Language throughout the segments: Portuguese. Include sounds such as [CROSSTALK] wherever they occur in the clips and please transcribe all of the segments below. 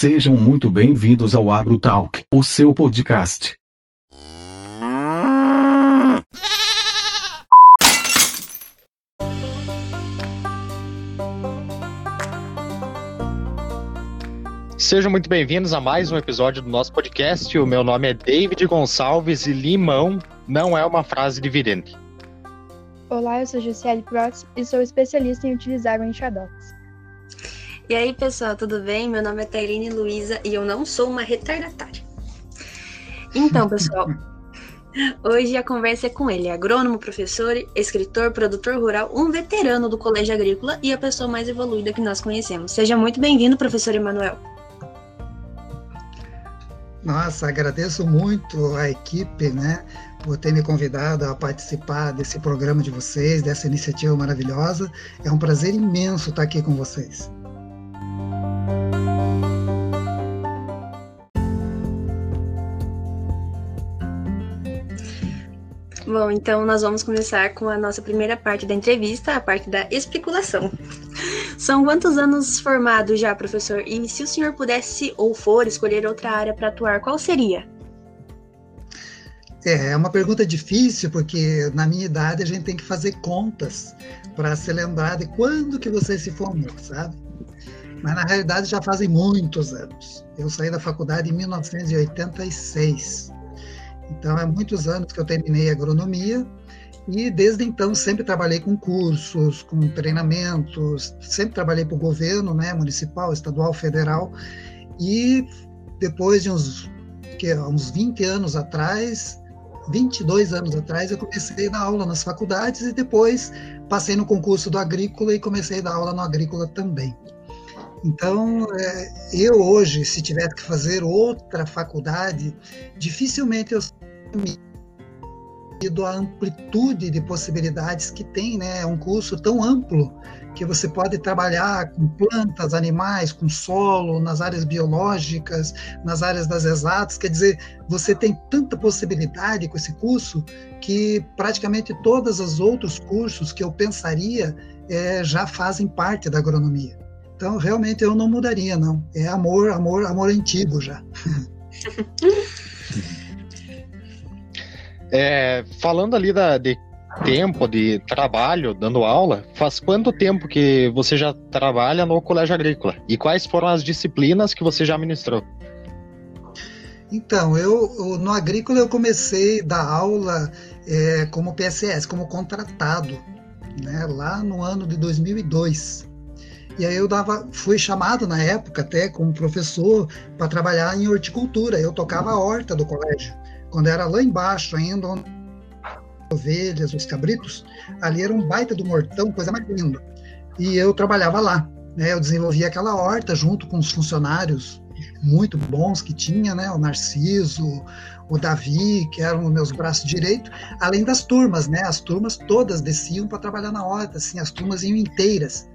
Sejam muito bem-vindos ao AgroTalk, o seu podcast. Sejam muito bem-vindos a mais um episódio do nosso podcast. O meu nome é David Gonçalves e limão não é uma frase dividende. Olá, eu sou Jussiele Protz e sou especialista em utilizar o Enxadox. E aí, pessoal, tudo bem? Meu nome é Tairine Luiza e eu não sou uma retardatária. Então, pessoal, [LAUGHS] hoje a conversa é com ele, agrônomo, professor, escritor, produtor rural, um veterano do Colégio Agrícola e a pessoa mais evoluída que nós conhecemos. Seja muito bem-vindo, professor Emanuel. Nossa, agradeço muito a equipe, né, por ter me convidado a participar desse programa de vocês, dessa iniciativa maravilhosa. É um prazer imenso estar aqui com vocês. Bom, então nós vamos começar com a nossa primeira parte da entrevista, a parte da especulação. [LAUGHS] São quantos anos formado já, professor? E se o senhor pudesse ou for escolher outra área para atuar, qual seria? É, é uma pergunta difícil, porque na minha idade a gente tem que fazer contas para se lembrar de quando que você se formou, sabe? Mas na realidade já fazem muitos anos. Eu saí da faculdade em 1986. Então, há muitos anos que eu terminei agronomia e desde então sempre trabalhei com cursos, com treinamentos, sempre trabalhei para o governo, né, municipal, estadual, federal. E depois de uns, que, uns 20 anos atrás, 22 anos atrás, eu comecei a dar aula nas faculdades e depois passei no concurso do Agrícola e comecei a dar aula no Agrícola também. Então, é, eu hoje, se tivesse que fazer outra faculdade, dificilmente eu devido à amplitude de possibilidades que tem, né? É um curso tão amplo que você pode trabalhar com plantas, animais, com solo, nas áreas biológicas, nas áreas das exatas. Quer dizer, você tem tanta possibilidade com esse curso que praticamente todos os outros cursos que eu pensaria é, já fazem parte da agronomia. Então, realmente, eu não mudaria, não. É amor, amor, amor antigo já. [LAUGHS] É, falando ali da, de tempo de trabalho dando aula, faz quanto tempo que você já trabalha no colégio agrícola? E quais foram as disciplinas que você já ministrou? Então, eu no agrícola eu comecei a dar aula é, como PSS, como contratado, né, lá no ano de 2002. E aí eu dava, fui chamado na época até como professor para trabalhar em horticultura. Eu tocava a horta do colégio quando era lá embaixo ainda, onde ovelhas, os cabritos, ali era um baita do mortão, coisa mais linda. E eu trabalhava lá, né? Eu desenvolvia aquela horta junto com os funcionários muito bons que tinha, né? O Narciso, o Davi, que eram os meus braços direitos, além das turmas, né? As turmas todas desciam para trabalhar na horta, assim, as turmas iam inteiras.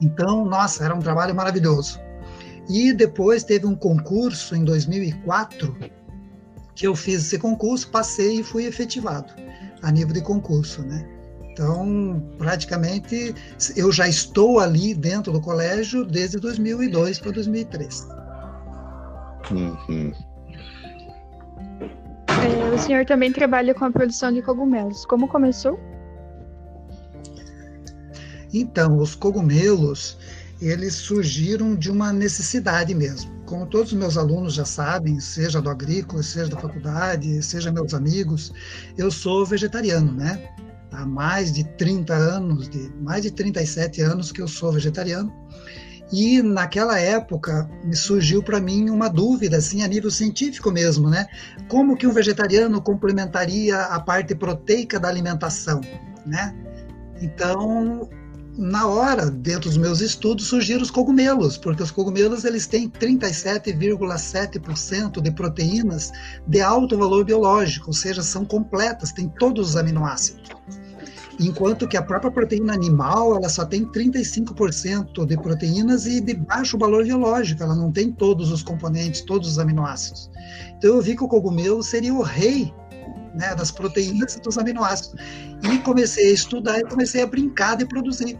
Então, nossa, era um trabalho maravilhoso. E depois teve um concurso em 2004 que eu fiz esse concurso, passei e fui efetivado a nível de concurso, né? Então, praticamente, eu já estou ali dentro do colégio desde 2002 para 2003. Uhum. É, o senhor também trabalha com a produção de cogumelos. Como começou? Então, os cogumelos, eles surgiram de uma necessidade mesmo. Como todos os meus alunos já sabem, seja do agrícola, seja da faculdade, seja meus amigos, eu sou vegetariano, né? Há mais de 30 anos, de mais de 37 anos que eu sou vegetariano. E naquela época me surgiu para mim uma dúvida, assim, a nível científico mesmo, né? Como que um vegetariano complementaria a parte proteica da alimentação, né? Então, na hora, dentro dos meus estudos, surgiram os cogumelos, porque os cogumelos eles têm 37,7% de proteínas de alto valor biológico, ou seja, são completas, têm todos os aminoácidos. Enquanto que a própria proteína animal, ela só tem 35% de proteínas e de baixo valor biológico, ela não tem todos os componentes, todos os aminoácidos. Então eu vi que o cogumelo seria o rei né, das proteínas e dos aminoácidos. E comecei a estudar e comecei a brincar de produzir.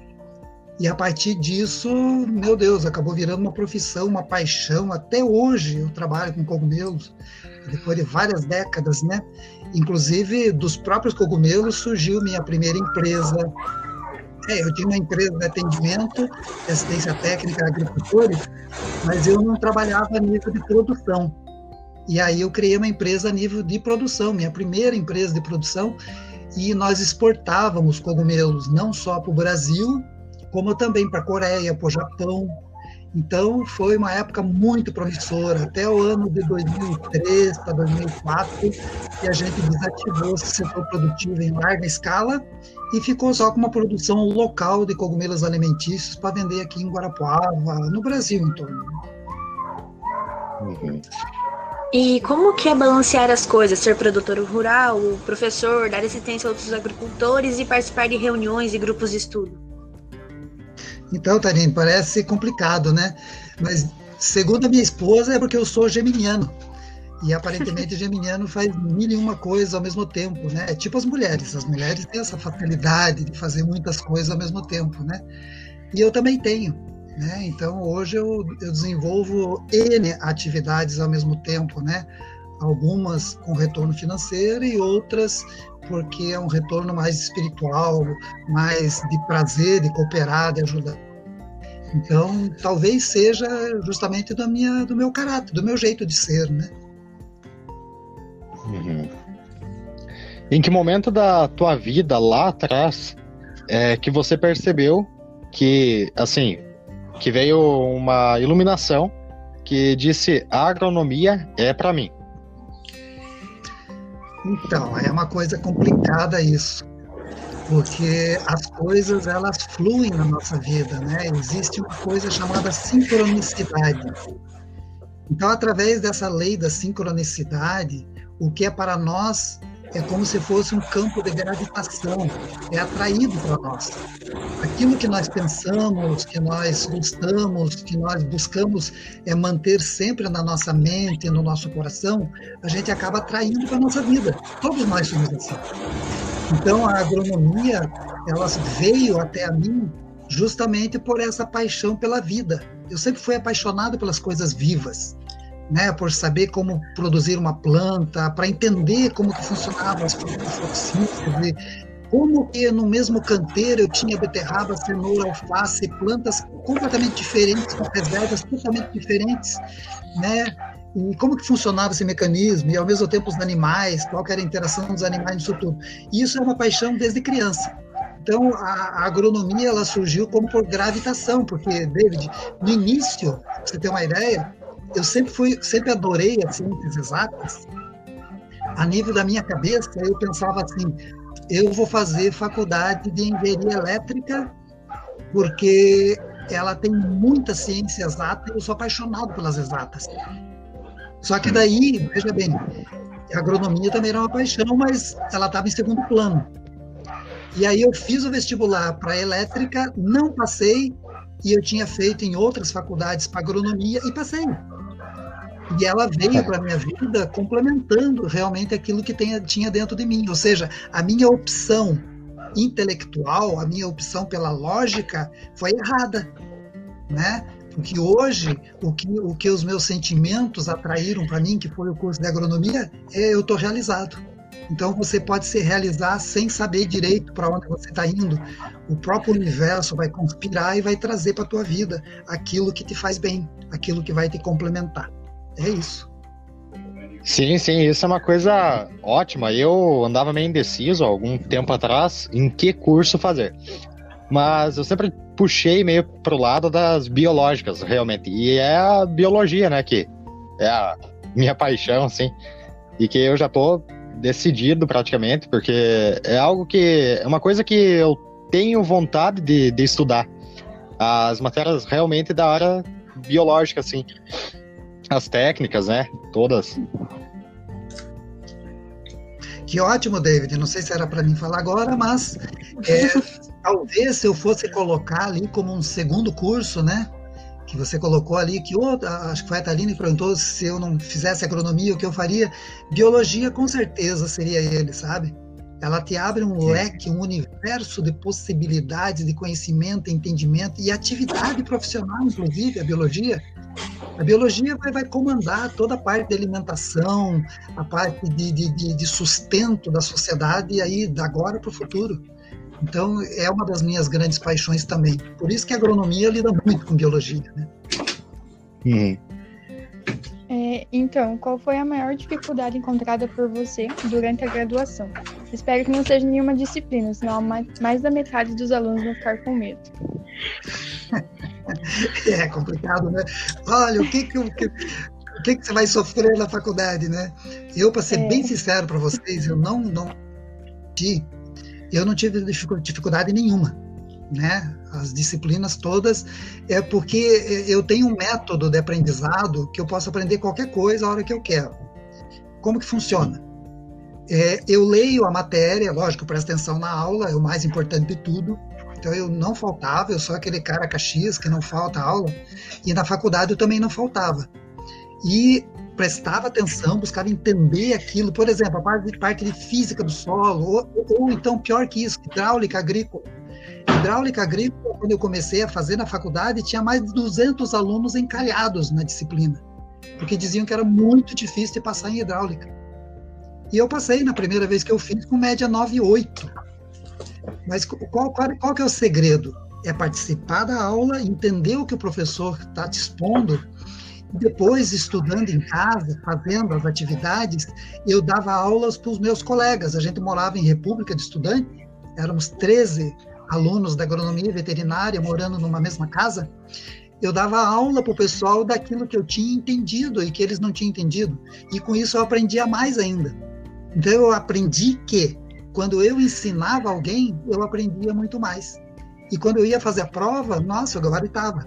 E a partir disso, meu Deus, acabou virando uma profissão, uma paixão. Até hoje eu trabalho com cogumelos, depois de várias décadas, né? Inclusive, dos próprios cogumelos surgiu minha primeira empresa. É, eu tinha uma empresa de atendimento, assistência técnica a agricultores, mas eu não trabalhava a nível de produção. E aí eu criei uma empresa a nível de produção, minha primeira empresa de produção, e nós exportávamos cogumelos não só para o Brasil, como também para a Coreia, para o Japão. Então, foi uma época muito promissora, até o ano de 2003 para 2004, que a gente desativou esse setor produtivo em larga escala e ficou só com uma produção local de cogumelos alimentícios para vender aqui em Guarapuava, no Brasil em torno. Uhum. E como que é balancear as coisas, ser produtor rural, professor, dar assistência a outros agricultores e participar de reuniões e grupos de estudo? Então, Tarine, parece complicado, né? Mas, segundo a minha esposa, é porque eu sou geminiano. E aparentemente [LAUGHS] geminiano faz mil e uma coisas ao mesmo tempo, né? É tipo as mulheres. As mulheres têm essa facilidade de fazer muitas coisas ao mesmo tempo, né? E eu também tenho, né? Então hoje eu, eu desenvolvo N atividades ao mesmo tempo, né? Algumas com retorno financeiro e outras porque é um retorno mais espiritual, mais de prazer, de cooperar, de ajudar. Então, talvez seja justamente do, minha, do meu caráter, do meu jeito de ser, né? Uhum. Em que momento da tua vida lá atrás é que você percebeu que, assim, que veio uma iluminação que disse a agronomia é para mim? Então, é uma coisa complicada isso, porque as coisas elas fluem na nossa vida, né? Existe uma coisa chamada sincronicidade. Então, através dessa lei da sincronicidade, o que é para nós é como se fosse um campo de gravitação, é atraído para nós. Aquilo que nós pensamos, que nós gostamos, que nós buscamos é manter sempre na nossa mente, no nosso coração, a gente acaba atraindo para a nossa vida. Todos nós somos assim. Então a agronomia, ela veio até a mim justamente por essa paixão pela vida. Eu sempre fui apaixonado pelas coisas vivas né, por saber como produzir uma planta, para entender como que funcionavam as fotossíntese, como que no mesmo canteiro eu tinha beterraba, cenoura, alface, plantas completamente diferentes, com reservas totalmente diferentes, né? E como que funcionava esse mecanismo, e ao mesmo tempo os animais, qual era a interação dos animais nisso tudo. E isso é uma paixão desde criança. Então, a, a, agronomia ela surgiu como por gravitação, porque, David, no início, você ter uma ideia, eu sempre fui, sempre adorei as ciências exatas. A nível da minha cabeça, eu pensava assim: eu vou fazer faculdade de engenharia elétrica porque ela tem muita ciência exata e eu sou apaixonado pelas exatas. Só que daí, veja bem, a agronomia também era uma paixão, mas ela estava em segundo plano. E aí eu fiz o vestibular para elétrica, não passei, e eu tinha feito em outras faculdades para agronomia e passei. E ela veio para a minha vida complementando realmente aquilo que tem, tinha dentro de mim. Ou seja, a minha opção intelectual, a minha opção pela lógica foi errada, né? Porque hoje o que, o que os meus sentimentos atraíram para mim, que foi o curso de agronomia, é eu estou realizado. Então você pode se realizar sem saber direito para onde você está indo. O próprio universo vai conspirar e vai trazer para a tua vida aquilo que te faz bem, aquilo que vai te complementar. É isso. Sim, sim, isso é uma coisa ótima. Eu andava meio indeciso algum tempo atrás em que curso fazer. Mas eu sempre puxei meio pro lado das biológicas, realmente. E é a biologia, né, que é a minha paixão, assim. E que eu já tô decidido praticamente, porque é algo que. É uma coisa que eu tenho vontade de, de estudar. As matérias realmente da área biológica, assim as técnicas, né? Todas. Que ótimo, David. Não sei se era para mim falar agora, mas é, [LAUGHS] talvez se eu fosse colocar ali como um segundo curso, né? Que você colocou ali, que outra, acho que foi a Thaline que perguntou se eu não fizesse agronomia, o que eu faria. Biologia, com certeza, seria ele, sabe? Ela te abre um leque, um universo de possibilidades de conhecimento, entendimento e atividade profissional, inclusive, a biologia. A biologia vai, vai comandar toda a parte de alimentação, a parte de, de, de sustento da sociedade aí, da agora para o futuro. Então, é uma das minhas grandes paixões também. Por isso que a agronomia lida muito com biologia. Né? Uhum. Então, qual foi a maior dificuldade encontrada por você durante a graduação? Espero que não seja nenhuma disciplina, senão mais da metade dos alunos vão ficar com medo. [LAUGHS] É complicado, né? Olha, o que que, o que, o que, que você vai sofrer na faculdade, né? Eu, para ser é. bem sincero para vocês, eu não, não eu não tive dificuldade nenhuma, né? As disciplinas todas é porque eu tenho um método de aprendizado que eu posso aprender qualquer coisa a hora que eu quero. Como que funciona? É, eu leio a matéria, lógico, presto atenção na aula, é o mais importante de tudo. Então eu não faltava, eu sou aquele cara caxias que não falta aula. E na faculdade eu também não faltava. E prestava atenção, buscava entender aquilo, por exemplo, a parte, parte de física do solo, ou, ou então pior que isso, hidráulica agrícola. Hidráulica agrícola, quando eu comecei a fazer na faculdade, tinha mais de 200 alunos encalhados na disciplina, porque diziam que era muito difícil de passar em hidráulica. E eu passei na primeira vez que eu fiz com média 9,8. Mas qual, qual, qual que é o segredo? É participar da aula, entender o que o professor está te expondo, depois, estudando em casa, fazendo as atividades, eu dava aulas para os meus colegas. A gente morava em República de Estudante, éramos 13 alunos da agronomia veterinária morando numa mesma casa. Eu dava aula para o pessoal daquilo que eu tinha entendido e que eles não tinham entendido. E com isso eu aprendia mais ainda. Então eu aprendi que quando eu ensinava alguém, eu aprendia muito mais. E quando eu ia fazer a prova, nossa, eu gabaritava.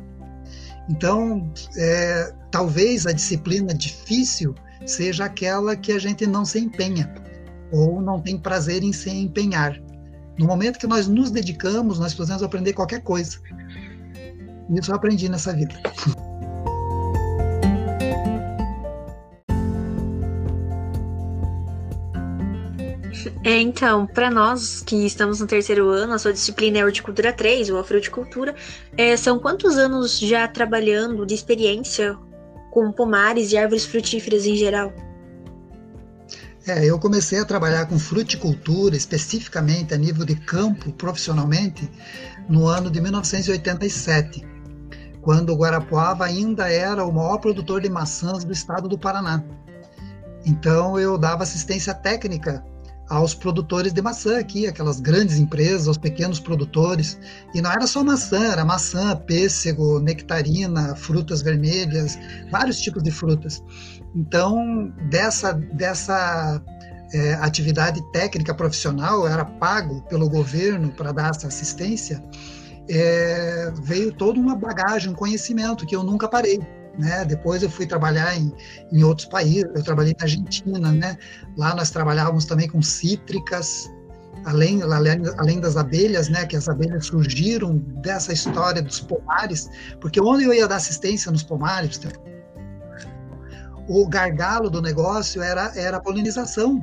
Então, é, talvez a disciplina difícil seja aquela que a gente não se empenha ou não tem prazer em se empenhar. No momento que nós nos dedicamos, nós podemos aprender qualquer coisa. Isso eu aprendi nessa vida. É, então, para nós que estamos no terceiro ano, a sua disciplina é horticultura 3, ou afruticultura, é, são quantos anos já trabalhando de experiência com pomares e árvores frutíferas em geral? É, eu comecei a trabalhar com fruticultura, especificamente a nível de campo, profissionalmente, no ano de 1987, quando o Guarapuava ainda era o maior produtor de maçãs do estado do Paraná. Então eu dava assistência técnica aos produtores de maçã aqui, aquelas grandes empresas, aos pequenos produtores. E não era só maçã, era maçã, pêssego, nectarina, frutas vermelhas, vários tipos de frutas. Então, dessa, dessa é, atividade técnica profissional, era pago pelo governo para dar essa assistência, é, veio toda uma bagagem, um conhecimento que eu nunca parei. Né? Depois eu fui trabalhar em, em outros países, eu trabalhei na Argentina, né? Lá nós trabalhávamos também com cítricas, além, além, além das abelhas, né? Que as abelhas surgiram dessa história dos pomares, porque onde eu ia dar assistência nos pomares, o gargalo do negócio era, era a polinização.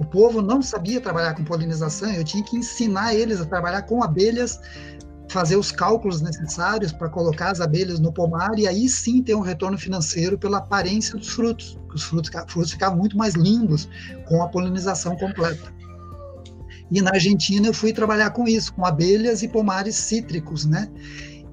O povo não sabia trabalhar com polinização, eu tinha que ensinar eles a trabalhar com abelhas fazer os cálculos necessários para colocar as abelhas no pomar e aí sim ter um retorno financeiro pela aparência dos frutos. Os frutos, frutos ficavam muito mais lindos com a polinização completa. E na Argentina eu fui trabalhar com isso, com abelhas e pomares cítricos, né?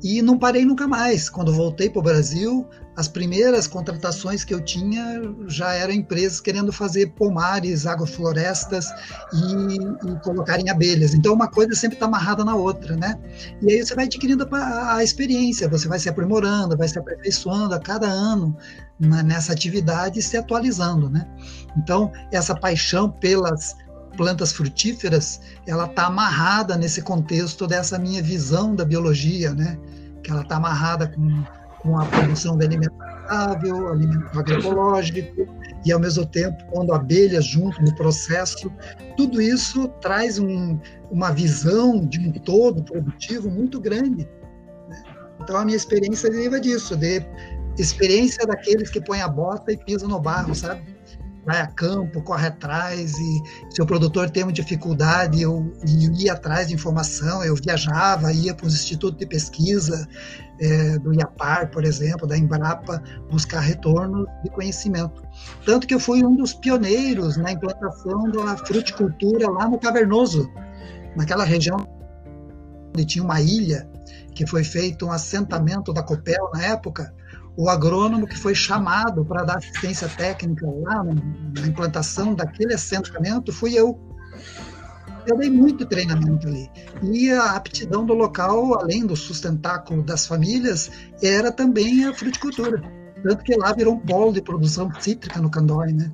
E não parei nunca mais. Quando voltei para o Brasil, as primeiras contratações que eu tinha já eram empresas querendo fazer pomares, agroflorestas e, e colocarem abelhas. Então, uma coisa sempre está amarrada na outra, né? E aí você vai adquirindo a, a experiência, você vai se aprimorando, vai se aperfeiçoando a cada ano nessa atividade e se atualizando, né? Então, essa paixão pelas plantas frutíferas, ela está amarrada nesse contexto dessa minha visão da biologia, né? Que ela está amarrada com, com a produção de alimento saudável, alimento agroecológico, e ao mesmo tempo quando abelhas junto no processo, tudo isso traz um, uma visão de um todo produtivo muito grande. Né? Então a minha experiência deriva disso, de experiência daqueles que põem a bota e pisam no barro, sabe? Vai a campo, corre atrás, e se o produtor tem uma dificuldade, eu, eu ia atrás de informação, eu viajava, ia para os institutos de pesquisa, é, do IAPAR, por exemplo, da Embrapa, buscar retorno de conhecimento. Tanto que eu fui um dos pioneiros na implantação da fruticultura lá no Cavernoso, naquela região onde tinha uma ilha, que foi feito um assentamento da Copel na época, o agrônomo que foi chamado para dar assistência técnica lá na implantação daquele assentamento fui eu. Eu dei muito treinamento ali. E a aptidão do local, além do sustentáculo das famílias, era também a fruticultura. Tanto que lá virou um polo de produção cítrica no Candói, né?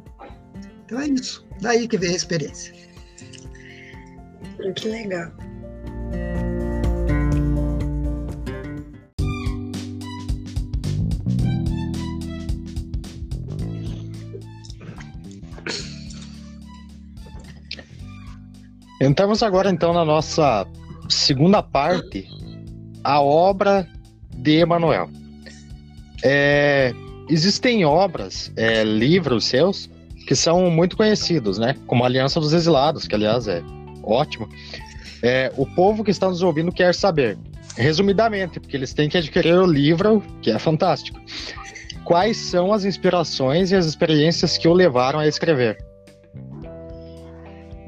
Então é isso. Daí que veio a experiência. Que legal. Entramos agora então na nossa segunda parte, a obra de Emanuel. É, existem obras, é, livros seus, que são muito conhecidos, né? Como Aliança dos Exilados, que aliás é ótimo. É, o povo que está nos ouvindo quer saber, resumidamente, porque eles têm que adquirir o livro, que é fantástico. Quais são as inspirações e as experiências que o levaram a escrever?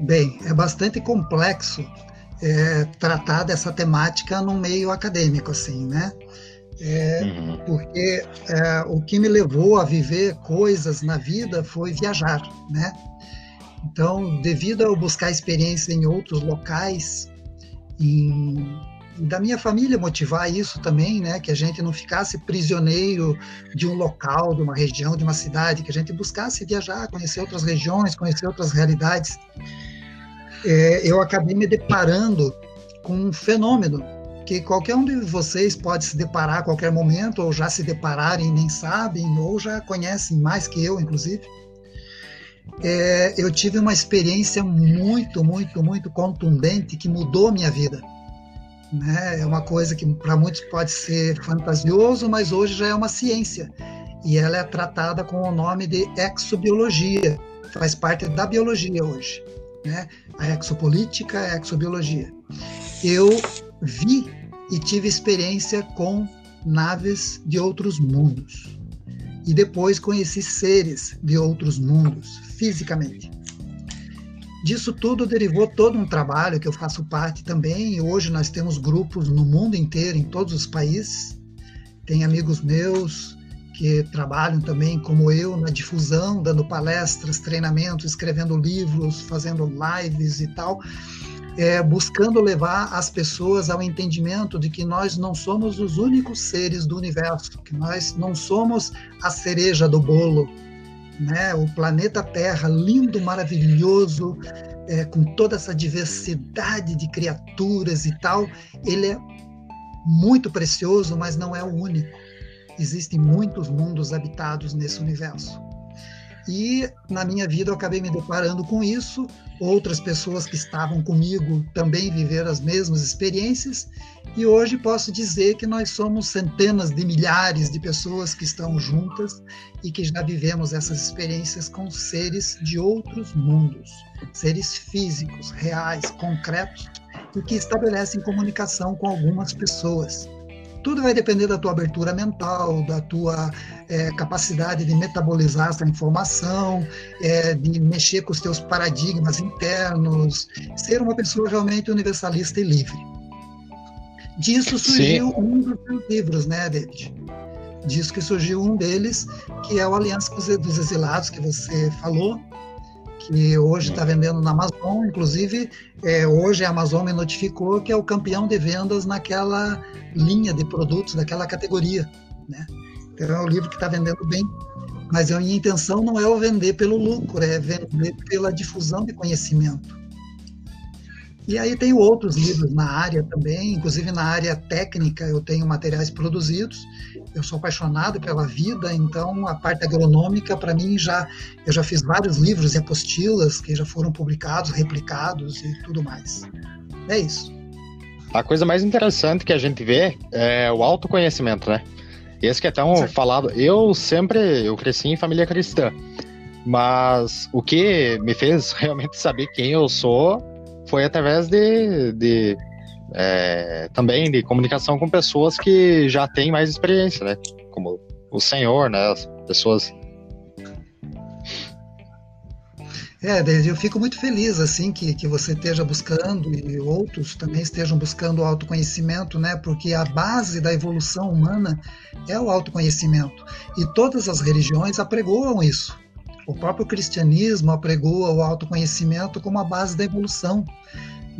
Bem, é bastante complexo é, tratar dessa temática no meio acadêmico, assim, né? É, uhum. Porque é, o que me levou a viver coisas na vida foi viajar, né? Então, devido a eu buscar experiência em outros locais, em, da minha família motivar isso também, né? Que a gente não ficasse prisioneiro de um local, de uma região, de uma cidade, que a gente buscasse viajar, conhecer outras regiões, conhecer outras realidades é, eu acabei me deparando com um fenômeno que qualquer um de vocês pode se deparar a qualquer momento, ou já se depararem e nem sabem, ou já conhecem mais que eu, inclusive. É, eu tive uma experiência muito, muito, muito contundente que mudou a minha vida. Né? É uma coisa que para muitos pode ser fantasioso, mas hoje já é uma ciência. E ela é tratada com o nome de exobiologia, faz parte da biologia hoje né? a exopolítica, a exobiologia. Eu vi e tive experiência com naves de outros mundos. E depois conheci seres de outros mundos, fisicamente. Disso tudo derivou todo um trabalho que eu faço parte também. E hoje nós temos grupos no mundo inteiro, em todos os países. Tem amigos meus que trabalham também, como eu, na difusão, dando palestras, treinamentos, escrevendo livros, fazendo lives e tal, é, buscando levar as pessoas ao entendimento de que nós não somos os únicos seres do universo, que nós não somos a cereja do bolo, né? O planeta Terra, lindo, maravilhoso, é, com toda essa diversidade de criaturas e tal, ele é muito precioso, mas não é o único existem muitos mundos habitados nesse universo. E na minha vida eu acabei me deparando com isso. Outras pessoas que estavam comigo também viveram as mesmas experiências. E hoje posso dizer que nós somos centenas de milhares de pessoas que estão juntas e que já vivemos essas experiências com seres de outros mundos, seres físicos, reais, concretos, e que estabelecem comunicação com algumas pessoas. Tudo vai depender da tua abertura mental, da tua é, capacidade de metabolizar essa informação, é, de mexer com os teus paradigmas internos, ser uma pessoa realmente universalista e livre. Disso surgiu Sim. um dos teus livros, né, David? Disso que surgiu um deles, que é o Aliança dos Exilados, que você falou, que hoje está vendendo na Amazon. Inclusive, é, hoje a Amazon me notificou que é o campeão de vendas naquela linha de produtos, daquela categoria. Né? Então, é um livro que está vendendo bem. Mas a minha intenção não é o vender pelo lucro, é vender pela difusão de conhecimento. E aí tenho outros livros na área também, inclusive na área técnica eu tenho materiais produzidos. Eu sou apaixonado pela vida, então a parte agronômica para mim já eu já fiz vários livros e apostilas que já foram publicados, replicados e tudo mais. É isso. A coisa mais interessante que a gente vê é o autoconhecimento, né? Esse que é tão certo. falado. Eu sempre eu cresci em família cristã. Mas o que me fez [LAUGHS] realmente saber quem eu sou foi através de, de é, também de comunicação com pessoas que já têm mais experiência, né? Como o senhor, né? As pessoas É, eu fico muito feliz assim que, que você esteja buscando e outros também estejam buscando o autoconhecimento, né? Porque a base da evolução humana é o autoconhecimento e todas as religiões apregoam isso. O próprio cristianismo apregoa o autoconhecimento como a base da evolução.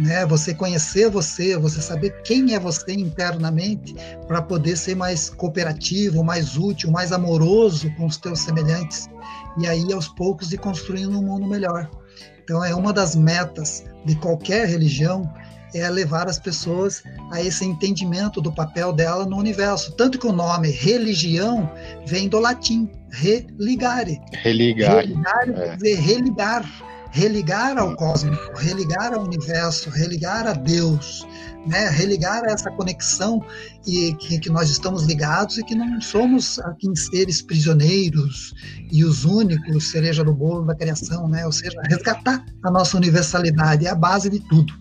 Né? Você conhecer você, você saber quem é você internamente para poder ser mais cooperativo, mais útil, mais amoroso com os teus semelhantes e aí aos poucos ir construindo um mundo melhor. Então é uma das metas de qualquer religião é levar as pessoas a esse entendimento do papel dela no universo. Tanto que o nome religião vem do latim, religare. Religare. Religare é. quer dizer religar religar ao cósmico, religar ao universo, religar a Deus, né? religar a essa conexão e que, que nós estamos ligados e que não somos aqui seres prisioneiros e os únicos cereja do bolo da criação, né? ou seja, resgatar a nossa universalidade é a base de tudo.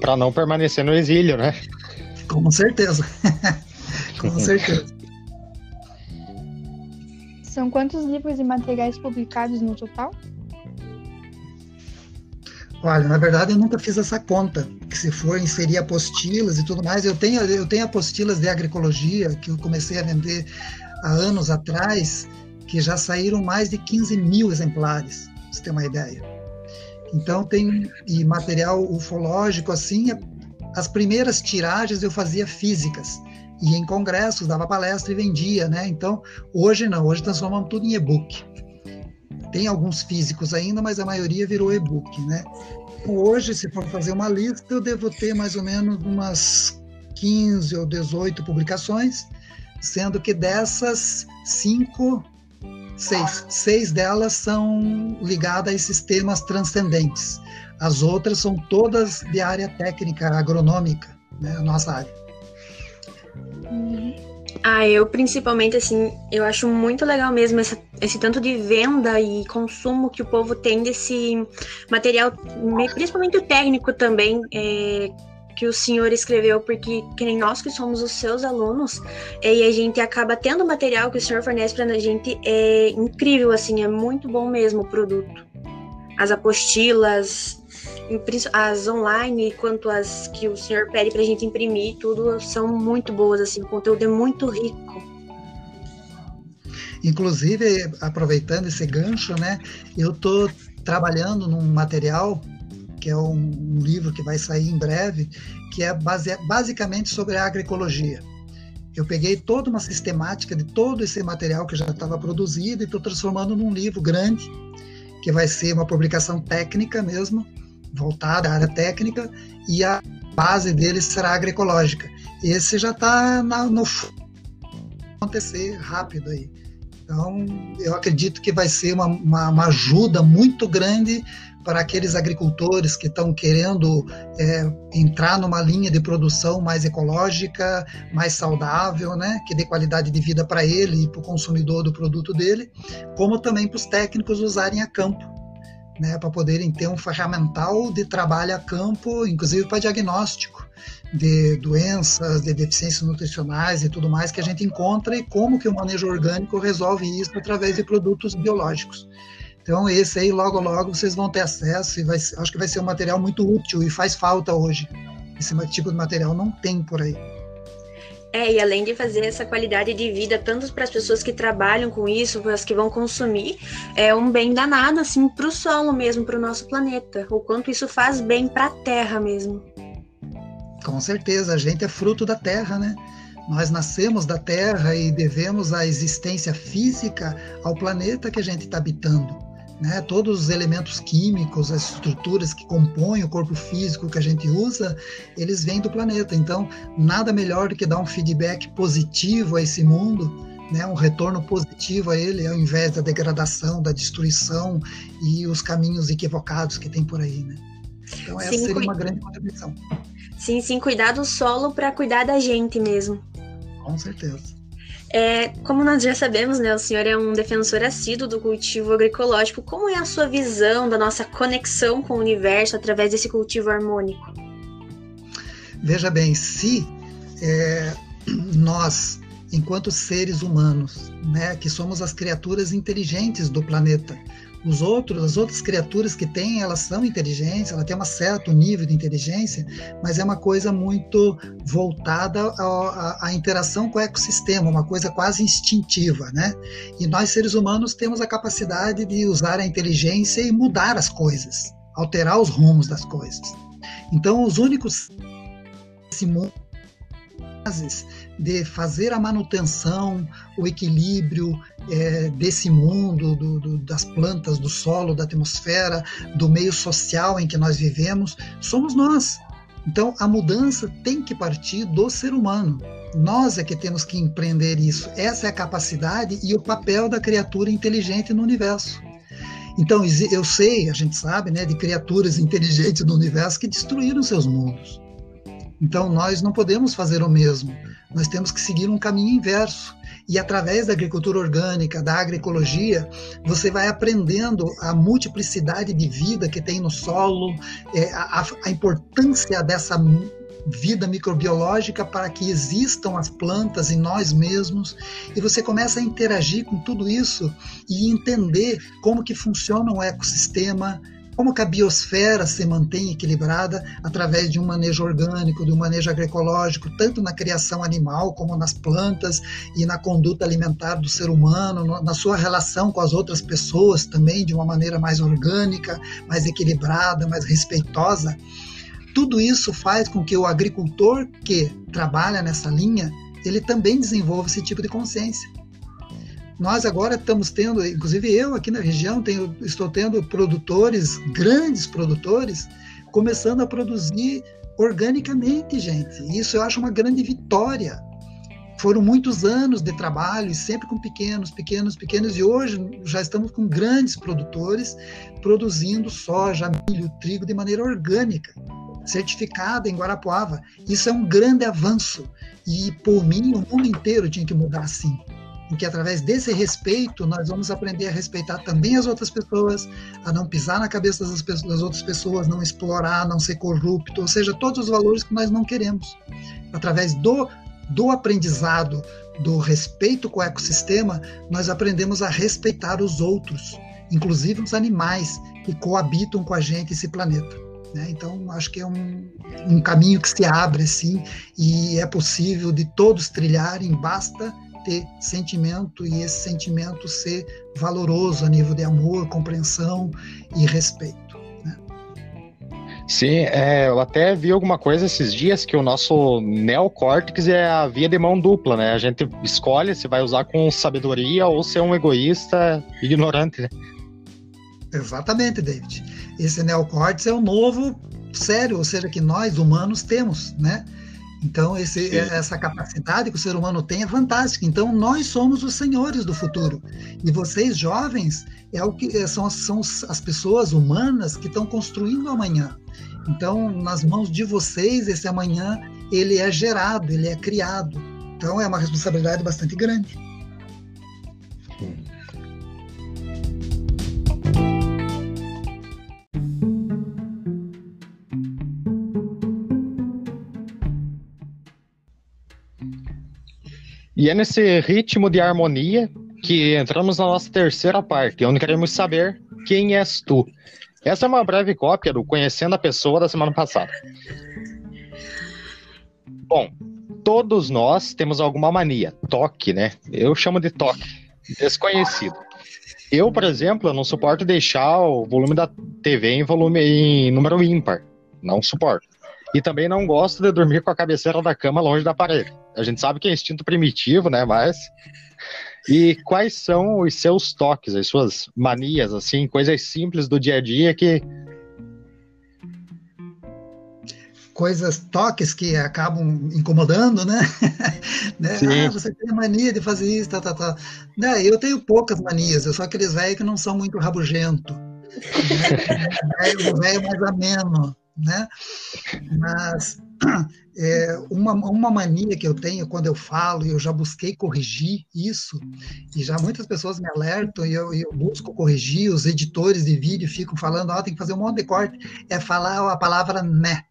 Para não permanecer no exílio, né? Com certeza. [LAUGHS] Com certeza. São quantos livros e materiais publicados no total? Olha, na verdade eu nunca fiz essa conta, que se for inserir apostilas e tudo mais, eu tenho, eu tenho apostilas de agroecologia que eu comecei a vender há anos atrás, que já saíram mais de 15 mil exemplares, pra você ter uma ideia. Então tem e material ufológico assim, as primeiras tiragens eu fazia físicas e em congressos dava palestra e vendia, né? Então hoje não, hoje transformamos tudo em e-book. Tem alguns físicos ainda, mas a maioria virou e-book, né? Hoje, se for fazer uma lista, eu devo ter mais ou menos umas 15 ou 18 publicações, sendo que dessas, cinco, seis, seis delas são ligadas a esses temas transcendentes. As outras são todas de área técnica, agronômica, né, nossa área. Uhum. Ah, eu principalmente, assim, eu acho muito legal mesmo esse tanto de venda e consumo que o povo tem desse material, principalmente o técnico também, é, que o senhor escreveu, porque que nem nós que somos os seus alunos, é, e a gente acaba tendo material que o senhor fornece para a gente, é incrível, assim, é muito bom mesmo o produto. As apostilas, as online quanto as que o senhor pede para a gente imprimir, tudo são muito boas, assim, o conteúdo é muito rico. Inclusive, aproveitando esse gancho, né, eu estou trabalhando num material que é um, um, livro que vai sair em breve, que é base, basicamente sobre a agroecologia. Eu peguei toda uma sistemática de todo esse material que já estava produzido e estou transformando num livro grande, que vai ser uma publicação técnica mesmo, voltada à área técnica e a base dele será agroecológica. Esse já está no acontecer rápido aí. Então, eu acredito que vai ser uma, uma, uma ajuda muito grande para aqueles agricultores que estão querendo é, entrar numa linha de produção mais ecológica, mais saudável, né, que dê qualidade de vida para ele e para o consumidor do produto dele, como também para os técnicos usarem a campo né, para poderem ter um ferramental de trabalho a campo, inclusive para diagnóstico de doenças, de deficiências nutricionais e tudo mais que a gente encontra e como que o manejo orgânico resolve isso através de produtos biológicos. Então esse aí logo logo vocês vão ter acesso e vai, acho que vai ser um material muito útil e faz falta hoje. Esse tipo de material não tem por aí. É, e além de fazer essa qualidade de vida, tanto para as pessoas que trabalham com isso, para as que vão consumir, é um bem danado, assim, para o solo mesmo, para o nosso planeta. O quanto isso faz bem para a Terra mesmo. Com certeza, a gente é fruto da Terra, né? Nós nascemos da Terra e devemos a existência física ao planeta que a gente está habitando né? Todos os elementos químicos, as estruturas que compõem o corpo físico que a gente usa, eles vêm do planeta. Então, nada melhor do que dar um feedback positivo a esse mundo, né? Um retorno positivo a ele, ao invés da degradação, da destruição e os caminhos equivocados que tem por aí, né? Então, essa sim, seria uma grande contribuição. Sim, sim, cuidar do solo para cuidar da gente mesmo. Com certeza. É, como nós já sabemos, né, o senhor é um defensor assíduo do cultivo agroecológico. Como é a sua visão da nossa conexão com o universo através desse cultivo harmônico? Veja bem, se é, nós, enquanto seres humanos, né, que somos as criaturas inteligentes do planeta, os outros, as outras criaturas que têm, elas são inteligentes, ela tem um certo nível de inteligência, mas é uma coisa muito voltada à interação com o ecossistema, uma coisa quase instintiva, né? E nós seres humanos temos a capacidade de usar a inteligência e mudar as coisas, alterar os rumos das coisas. Então, os únicos esse mundo de fazer a manutenção, o equilíbrio é, desse mundo, do, do, das plantas, do solo, da atmosfera, do meio social em que nós vivemos, somos nós. Então, a mudança tem que partir do ser humano. Nós é que temos que empreender isso. Essa é a capacidade e o papel da criatura inteligente no universo. Então, eu sei, a gente sabe, né, de criaturas [LAUGHS] inteligentes no universo que destruíram seus mundos. Então, nós não podemos fazer o mesmo. Nós temos que seguir um caminho inverso. E através da agricultura orgânica, da agroecologia, você vai aprendendo a multiplicidade de vida que tem no solo, é, a, a importância dessa vida microbiológica para que existam as plantas em nós mesmos e você começa a interagir com tudo isso e entender como que funciona um ecossistema, como que a biosfera se mantém equilibrada através de um manejo orgânico, de um manejo agroecológico, tanto na criação animal como nas plantas e na conduta alimentar do ser humano, na sua relação com as outras pessoas também de uma maneira mais orgânica, mais equilibrada, mais respeitosa. Tudo isso faz com que o agricultor que trabalha nessa linha, ele também desenvolva esse tipo de consciência. Nós agora estamos tendo, inclusive eu aqui na região, tenho, estou tendo produtores, grandes produtores, começando a produzir organicamente, gente. Isso eu acho uma grande vitória. Foram muitos anos de trabalho, sempre com pequenos, pequenos, pequenos, e hoje já estamos com grandes produtores produzindo soja, milho, trigo de maneira orgânica, certificada em Guarapuava. Isso é um grande avanço. E, por mim, o mundo inteiro tinha que mudar assim em que através desse respeito nós vamos aprender a respeitar também as outras pessoas, a não pisar na cabeça das, das outras pessoas, não explorar, não ser corrupto, ou seja, todos os valores que nós não queremos. Através do, do aprendizado, do respeito com o ecossistema, nós aprendemos a respeitar os outros, inclusive os animais que coabitam com a gente esse planeta. Né? Então, acho que é um, um caminho que se abre assim e é possível de todos trilharem, basta ter sentimento e esse sentimento ser valoroso a nível de amor, compreensão e respeito. Né? Sim, é, eu até vi alguma coisa esses dias que o nosso neocórtex é a via de mão dupla, né? A gente escolhe se vai usar com sabedoria ou ser um egoísta ignorante, né? Exatamente, David. Esse neocórtex é o novo sério, ou seja, que nós humanos temos, né? Então, esse, essa capacidade que o ser humano tem é fantástica. Então, nós somos os senhores do futuro. E vocês, jovens, é o que é, são, são as pessoas humanas que estão construindo o amanhã. Então, nas mãos de vocês, esse amanhã, ele é gerado, ele é criado. Então, é uma responsabilidade bastante grande. E é nesse ritmo de harmonia que entramos na nossa terceira parte, onde queremos saber quem és tu. Essa é uma breve cópia do Conhecendo a Pessoa da semana passada. Bom, todos nós temos alguma mania, toque, né? Eu chamo de toque, desconhecido. Eu, por exemplo, não suporto deixar o volume da TV em volume em número ímpar. Não suporto. E também não gosto de dormir com a cabeceira da cama longe da parede. A gente sabe que é instinto primitivo, né? Mas. E quais são os seus toques, as suas manias, assim, coisas simples do dia a dia que. Coisas, toques que acabam incomodando, né? [LAUGHS] né? Ah, você tem mania de fazer isso, tá, tá, tá. Né? Eu tenho poucas manias, eu sou aqueles velhos que não são muito rabugento. [LAUGHS] Né? o velho mais ameno né? Mas [CLEARS THROAT] é, uma, uma mania que eu tenho quando eu falo, e eu já busquei corrigir isso, e já muitas pessoas me alertam, e eu, eu busco corrigir, os editores de vídeo ficam falando, ó, oh, tem que fazer um monte de corte, é falar a palavra né.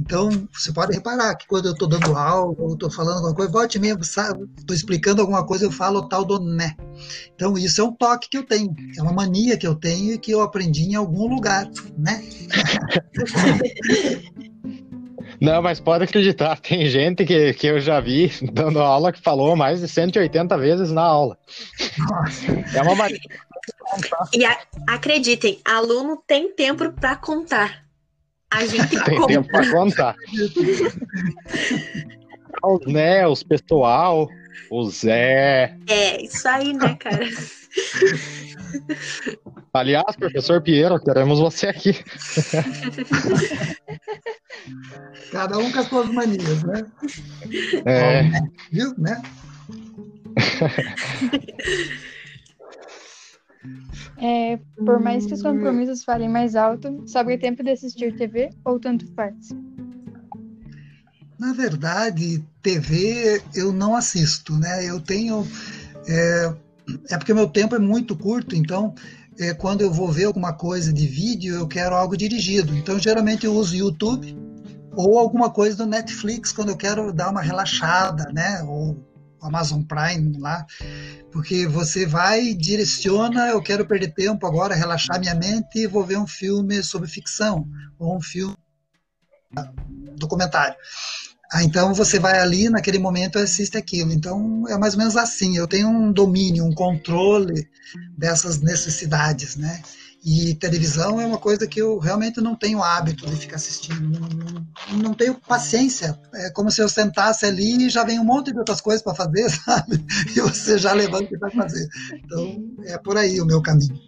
Então, você pode reparar que quando eu estou dando aula, ou estou falando alguma coisa, volte mesmo, estou explicando alguma coisa, eu falo o tal do né. Então, isso é um toque que eu tenho, é uma mania que eu tenho e que eu aprendi em algum lugar, né? [LAUGHS] Não, mas pode acreditar, tem gente que, que eu já vi dando aula que falou mais de 180 vezes na aula. Nossa. É uma mania. E a, acreditem, aluno tem tempo para contar. A gente tem conta. tempo para contar. os né, os pessoal, o Zé. É, isso aí, né, cara? Aliás, professor Piero, queremos você aqui. Cada um com as suas manias, né? É. Viu, né? [LAUGHS] É, por mais que os compromissos falem mais alto, sobre o tempo de assistir TV ou tanto faz? Na verdade, TV eu não assisto, né? Eu tenho. É, é porque meu tempo é muito curto, então é, quando eu vou ver alguma coisa de vídeo, eu quero algo dirigido. Então, geralmente eu uso YouTube ou alguma coisa do Netflix quando eu quero dar uma relaxada, né? Ou Amazon Prime lá, porque você vai, direciona, eu quero perder tempo agora, relaxar minha mente e vou ver um filme sobre ficção ou um filme documentário. Ah, então você vai ali, naquele momento assiste aquilo. Então é mais ou menos assim. Eu tenho um domínio, um controle dessas necessidades, né? E televisão é uma coisa que eu realmente não tenho hábito de ficar assistindo. Não, não, não tenho paciência. É como se eu sentasse ali e já vem um monte de outras coisas para fazer, [LAUGHS] sabe? E você já levanta e vai fazer. Então é por aí o meu caminho.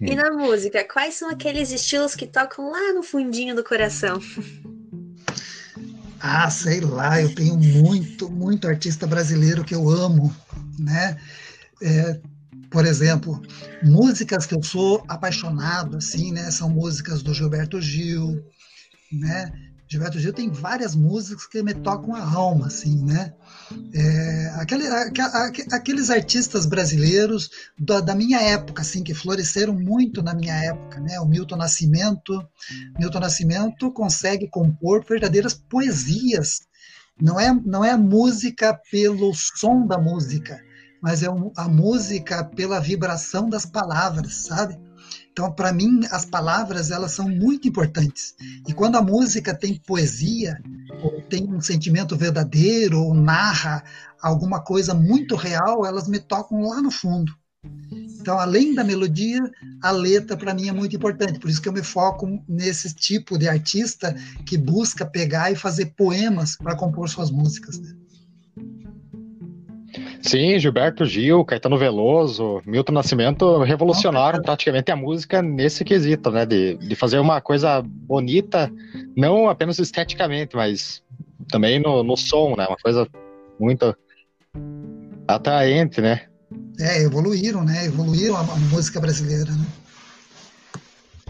E na música, quais são aqueles estilos que tocam lá no fundinho do coração? [LAUGHS] Ah, sei lá, eu tenho muito, muito artista brasileiro que eu amo, né? É, por exemplo, músicas que eu sou apaixonado, assim, né? São músicas do Gilberto Gil, né? Gilberto Gil tem várias músicas que me tocam a alma, assim, né? É, aquele, aqueles artistas brasileiros da, da, minha época, assim, que floresceram muito na minha época, né? O Milton Nascimento, Milton Nascimento consegue compor verdadeiras poesias. Não é, não é música pelo som da música, mas é a música pela vibração das palavras, sabe? Então, para mim, as palavras elas são muito importantes. E quando a música tem poesia, ou tem um sentimento verdadeiro, ou narra alguma coisa muito real, elas me tocam lá no fundo. Então, além da melodia, a letra para mim é muito importante. Por isso que eu me foco nesse tipo de artista que busca pegar e fazer poemas para compor suas músicas. Né? Sim, Gilberto Gil, Caetano Veloso, Milton Nascimento revolucionaram praticamente a música nesse quesito, né? De, de fazer uma coisa bonita, não apenas esteticamente, mas também no, no som, né? Uma coisa muito atraente, né? É, evoluíram, né? Evoluíram a, a música brasileira, né?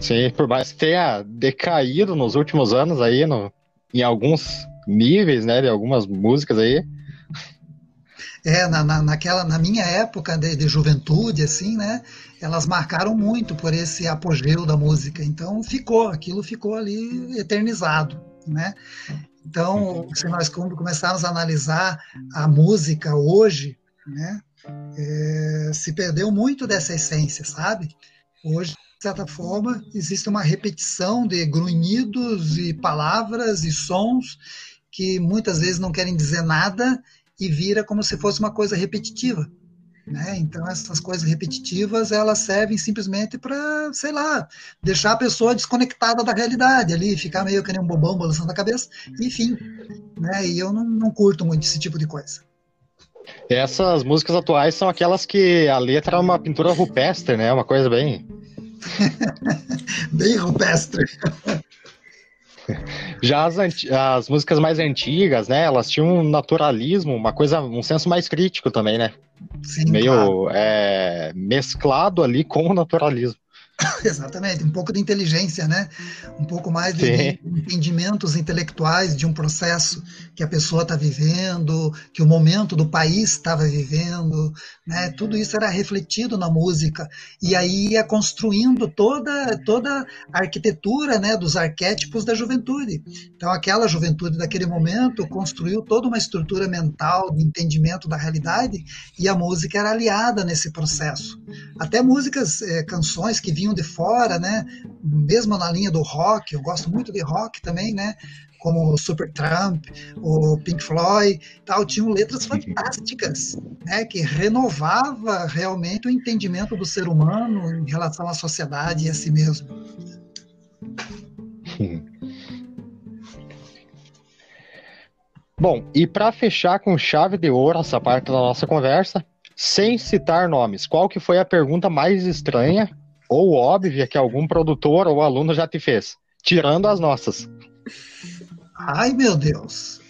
Sim, por mais que tenha decaído nos últimos anos aí, no, em alguns níveis, né? De algumas músicas aí, é, na, na, naquela, na minha época de, de, juventude, assim, né? Elas marcaram muito por esse apogeu da música. Então ficou, aquilo ficou ali eternizado, né? Então, se nós começarmos a analisar a música hoje, né? É, se perdeu muito dessa essência, sabe? Hoje, de certa forma, existe uma repetição de grunhidos e palavras e sons que muitas vezes não querem dizer nada e vira como se fosse uma coisa repetitiva. Né? Então essas coisas repetitivas elas servem simplesmente para, sei lá, deixar a pessoa desconectada da realidade ali, ficar meio que nem um bobão balançando a cabeça, enfim. Né? E eu não, não curto muito esse tipo de coisa. Essas músicas atuais são aquelas que a letra é uma pintura rupestre, né? Uma coisa bem. [LAUGHS] bem rupestre. [LAUGHS] Já as, as, músicas mais antigas, né? Elas tinham um naturalismo, uma coisa, um senso mais crítico também, né? Sim, Meio claro. é, mesclado ali com o naturalismo. [LAUGHS] Exatamente, um pouco de inteligência, né? Um pouco mais de, de entendimentos intelectuais de um processo que a pessoa está vivendo, que o momento do país estava vivendo, né? Tudo isso era refletido na música e aí ia construindo toda toda a arquitetura, né? Dos arquétipos da juventude. Então, aquela juventude daquele momento construiu toda uma estrutura mental de entendimento da realidade e a música era aliada nesse processo. Até músicas, é, canções que vinham de fora, né? Mesmo na linha do rock, eu gosto muito de rock também, né? Como o Supertramp, o Pink Floyd, tal, tinham letras fantásticas, né? Que renovava realmente o entendimento do ser humano em relação à sociedade e a si mesmo. [LAUGHS] Bom, e para fechar com chave de ouro essa parte da nossa conversa, sem citar nomes, qual que foi a pergunta mais estranha ou óbvia que algum produtor ou aluno já te fez, tirando as nossas. Ai, meu Deus.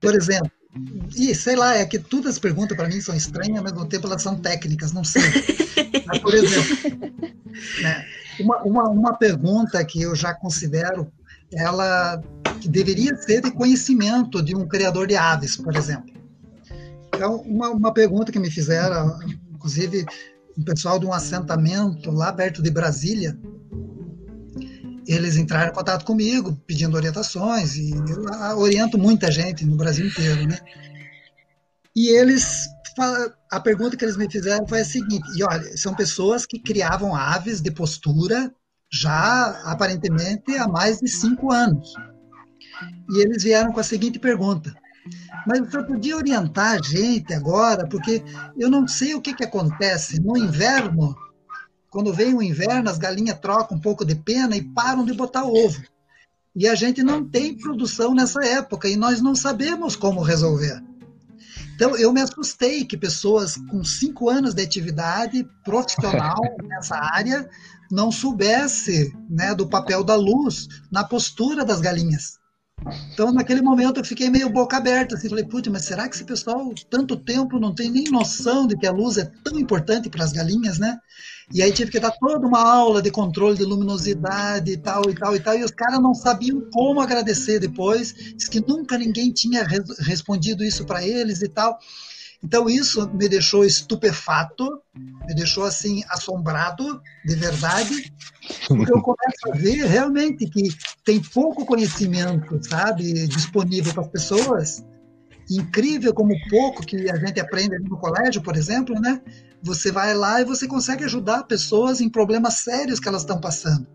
Por exemplo, e sei lá, é que todas as perguntas para mim são estranhas, ao mesmo tempo elas são técnicas, não sei. Mas, por exemplo, [LAUGHS] né, uma, uma, uma pergunta que eu já considero ela que deveria ser de conhecimento de um criador de aves, por exemplo. Então, uma, uma pergunta que me fizeram, inclusive, um pessoal de um assentamento lá perto de Brasília, eles entraram em contato comigo, pedindo orientações, e eu oriento muita gente no Brasil inteiro, né? E eles, a pergunta que eles me fizeram foi a seguinte, e olha, são pessoas que criavam aves de postura já aparentemente há mais de cinco anos. E eles vieram com a seguinte pergunta: Mas o senhor podia orientar a gente agora, porque eu não sei o que, que acontece no inverno. Quando vem o inverno, as galinhas trocam um pouco de pena e param de botar ovo. E a gente não tem produção nessa época e nós não sabemos como resolver. Então, eu me assustei que pessoas com cinco anos de atividade profissional [LAUGHS] nessa área não soubesse né, do papel da luz na postura das galinhas. Então, naquele momento, eu fiquei meio boca aberta, assim, falei, putz, mas será que esse pessoal, tanto tempo, não tem nem noção de que a luz é tão importante para as galinhas, né? E aí tive que dar toda uma aula de controle de luminosidade e tal, e tal, e tal, e os caras não sabiam como agradecer depois, diz que nunca ninguém tinha respondido isso para eles e tal. Então isso me deixou estupefato, me deixou assim assombrado, de verdade, porque eu começo a ver realmente que tem pouco conhecimento, sabe, disponível para as pessoas. Incrível como pouco que a gente aprende no colégio, por exemplo, né? Você vai lá e você consegue ajudar pessoas em problemas sérios que elas estão passando.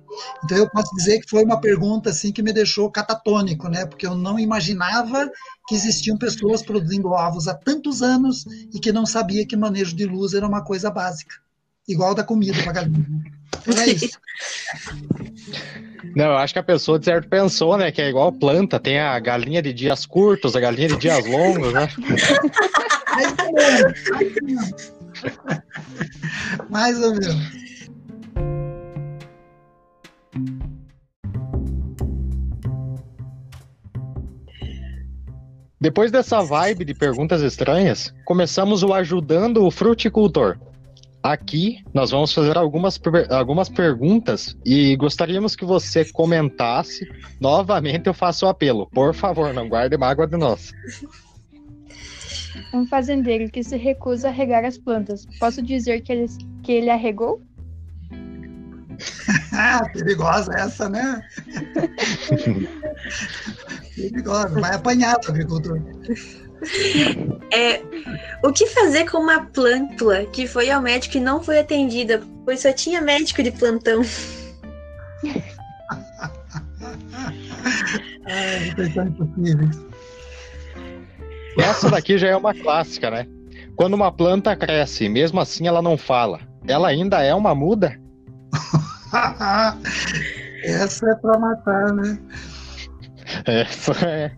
Então eu posso dizer que foi uma pergunta assim que me deixou catatônico, né? Porque eu não imaginava que existiam pessoas produzindo ovos há tantos anos e que não sabia que manejo de luz era uma coisa básica, igual da comida para galinha. Então é [LAUGHS] isso. Não, eu acho que a pessoa de certo pensou, né, que é igual planta, tem a galinha de dias curtos, a galinha de dias longos, né? [LAUGHS] Mais ou menos. Depois dessa vibe de perguntas estranhas, começamos o Ajudando o Fruticultor. Aqui nós vamos fazer algumas, algumas perguntas e gostaríamos que você comentasse. Novamente eu faço o apelo. Por favor, não guarde mágoa de nós. Um fazendeiro que se recusa a regar as plantas. Posso dizer que ele, que ele arregou? [LAUGHS] Perigosa essa, né? [LAUGHS] Perigosa, vai apanhar o agricultor. É, o que fazer com uma plântula que foi ao médico e não foi atendida, pois só tinha médico de plantão? Ai. [LAUGHS] Essa daqui já é uma clássica, né? Quando uma planta cresce, mesmo assim ela não fala, ela ainda é uma muda? [LAUGHS] Essa é para matar, né? [LAUGHS] Essa é.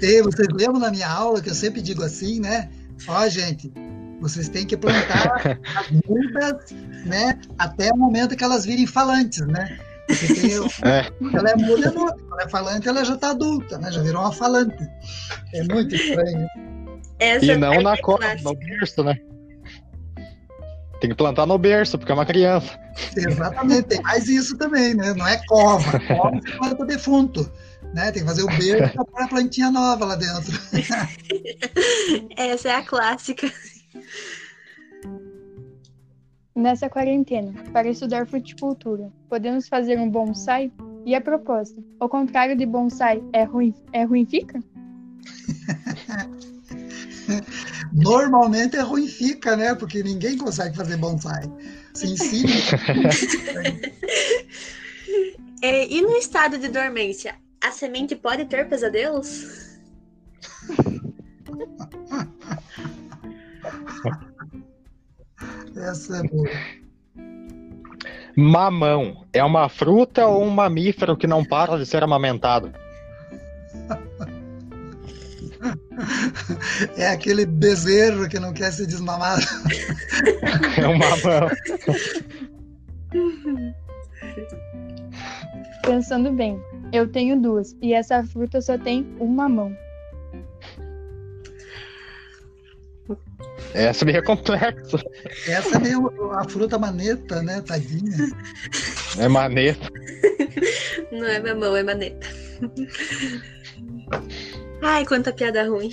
Vocês lembram na minha aula que eu sempre digo assim, né? Ó, gente, vocês têm que plantar as [LAUGHS] mudas, né? Até o momento que elas virem falantes, né? é. Ela é muda, ela é falante, ela já está adulta, né? Já virou uma falante. É muito estranho. Essa e não na cova, no berço, né? Tem que plantar no berço, porque é uma criança. Exatamente, tem mais isso também, né? Não é cova. [LAUGHS] Cova você planta defunto. Né? Tem que fazer o berço para pôr a plantinha nova lá dentro. [LAUGHS] Essa é a clássica. Nessa quarentena, para estudar fruticultura, podemos fazer um bonsai? E a proposta? O contrário de bonsai é ruim, é ruim fica? [LAUGHS] Normalmente é ruim fica, né? Porque ninguém consegue fazer bonsai. Se ensina. [LAUGHS] é, e no estado de dormência, a semente pode ter pesadelos? [LAUGHS] Essa é boa. Mamão é uma fruta ou um mamífero que não para de ser amamentado? [LAUGHS] É aquele bezerro que não quer ser desmamado. [LAUGHS] É um mamão. Pensando bem, eu tenho duas e essa fruta só tem uma mão. Essa meio complexo. Essa é meio a fruta maneta, né? Tadinha. É maneta. Não é mamão, é maneta. Ai, quanta piada ruim.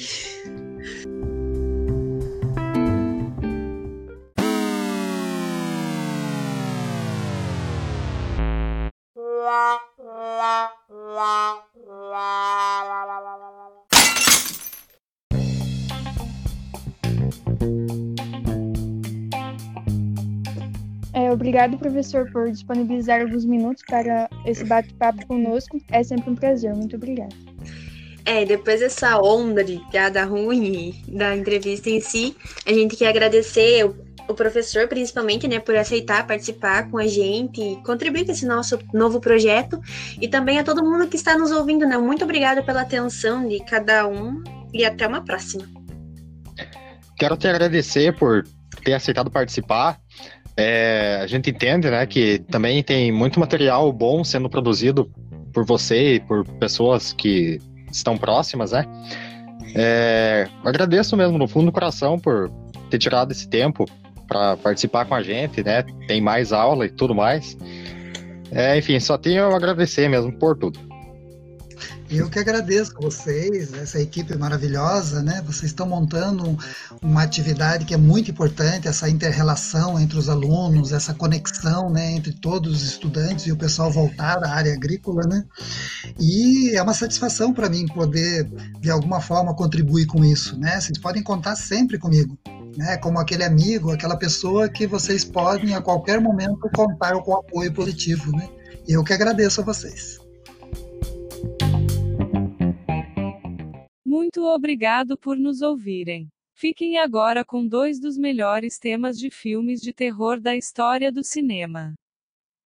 É, obrigado, professor, por disponibilizar alguns minutos para esse bate-papo conosco. É sempre um prazer. Muito obrigada. É, depois dessa onda de piada ruim da entrevista em si, a gente quer agradecer o professor, principalmente, né, por aceitar participar com a gente e contribuir com esse nosso novo projeto. E também a todo mundo que está nos ouvindo, né? Muito obrigada pela atenção de cada um e até uma próxima. Quero te agradecer por ter aceitado participar. É, a gente entende, né, que também tem muito material bom sendo produzido por você e por pessoas que estão próximas, né? É, agradeço mesmo, no fundo do coração, por ter tirado esse tempo para participar com a gente, né? Tem mais aula e tudo mais. É, enfim, só tenho a agradecer mesmo por tudo. Eu que agradeço a vocês, essa equipe maravilhosa, né? Vocês estão montando uma atividade que é muito importante, essa inter-relação entre os alunos, essa conexão, né, entre todos os estudantes e o pessoal voltar à área agrícola, né? E é uma satisfação para mim poder de alguma forma contribuir com isso, né? Vocês podem contar sempre comigo. Né, como aquele amigo, aquela pessoa que vocês podem a qualquer momento contar com apoio positivo. Né? Eu que agradeço a vocês. Muito obrigado por nos ouvirem. Fiquem agora com dois dos melhores temas de filmes de terror da história do cinema.